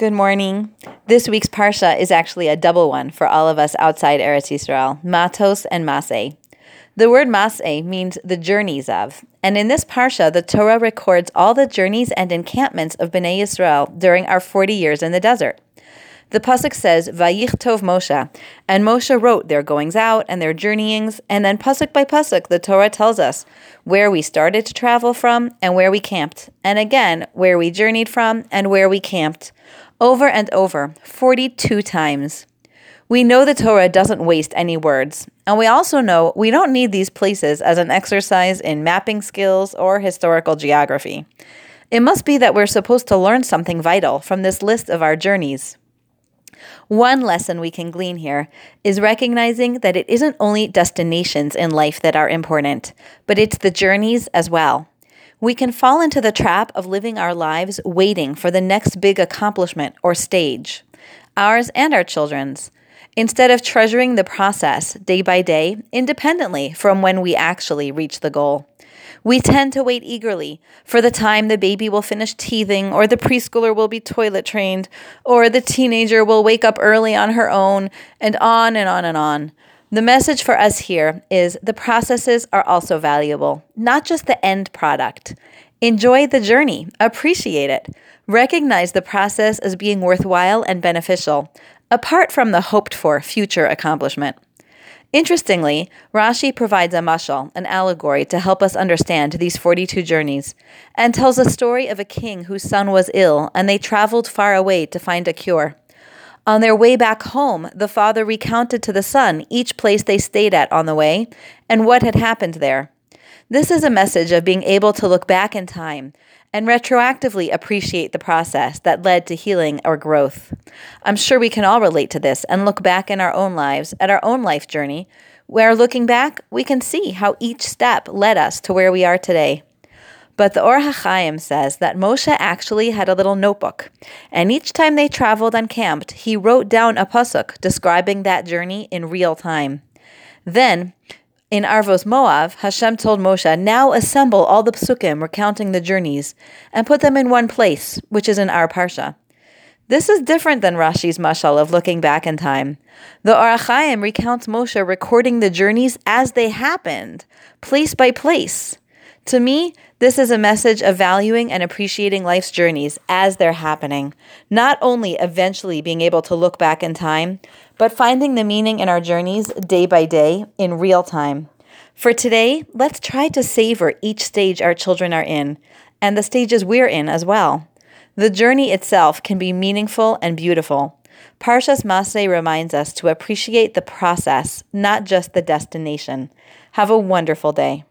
Good morning. This week's Parsha is actually a double one for all of us outside Eretz Yisrael, Matos and Maseh. The word Maseh means the journeys of, and in this Parsha, the Torah records all the journeys and encampments of Bnei Yisrael during our 40 years in the desert. The pasuk says, "Vayichtov Moshe," and Moshe wrote their goings out and their journeyings, and then pasuk by pasuk, the Torah tells us where we started to travel from and where we camped, and again where we journeyed from and where we camped over and over, 42 times. We know the Torah doesn't waste any words, and we also know we don't need these places as an exercise in mapping skills or historical geography. It must be that we're supposed to learn something vital from this list of our journeys. One lesson we can glean here is recognizing that it isn't only destinations in life that are important, but it's the journeys as well. We can fall into the trap of living our lives waiting for the next big accomplishment or stage, ours and our children's, instead of treasuring the process day by day, independently from when we actually reach the goal. We tend to wait eagerly for the time the baby will finish teething, or the preschooler will be toilet trained, or the teenager will wake up early on her own, and on and on and on. The message for us here is the processes are also valuable, not just the end product. Enjoy the journey, appreciate it, recognize the process as being worthwhile and beneficial, apart from the hoped for future accomplishment. Interestingly, Rashi provides a mashal, an allegory, to help us understand these 42 journeys, and tells a story of a king whose son was ill, and they traveled far away to find a cure. On their way back home, the father recounted to the son each place they stayed at on the way and what had happened there. This is a message of being able to look back in time and retroactively appreciate the process that led to healing or growth. I'm sure we can all relate to this and look back in our own lives at our own life journey, where looking back, we can see how each step led us to where we are today. But the Or HaChaim says that Moshe actually had a little notebook, and each time they traveled and camped, he wrote down a pasuk describing that journey in real time. Then, in Arvos Moav, Hashem told Moshe, Now assemble all the psukim recounting the journeys and put them in one place, which is in our parsha. This is different than Rashi's mashal of looking back in time. The Or HaChaim recounts Moshe recording the journeys as they happened, place by place. To me, this is a message of valuing and appreciating life's journeys as they're happening, not only eventually being able to look back in time, but finding the meaning in our journeys day by day in real time. For today, let's try to savor each stage our children are in and the stages we're in as well. The journey itself can be meaningful and beautiful. Parshas Maseh reminds us to appreciate the process, not just the destination. Have a wonderful day.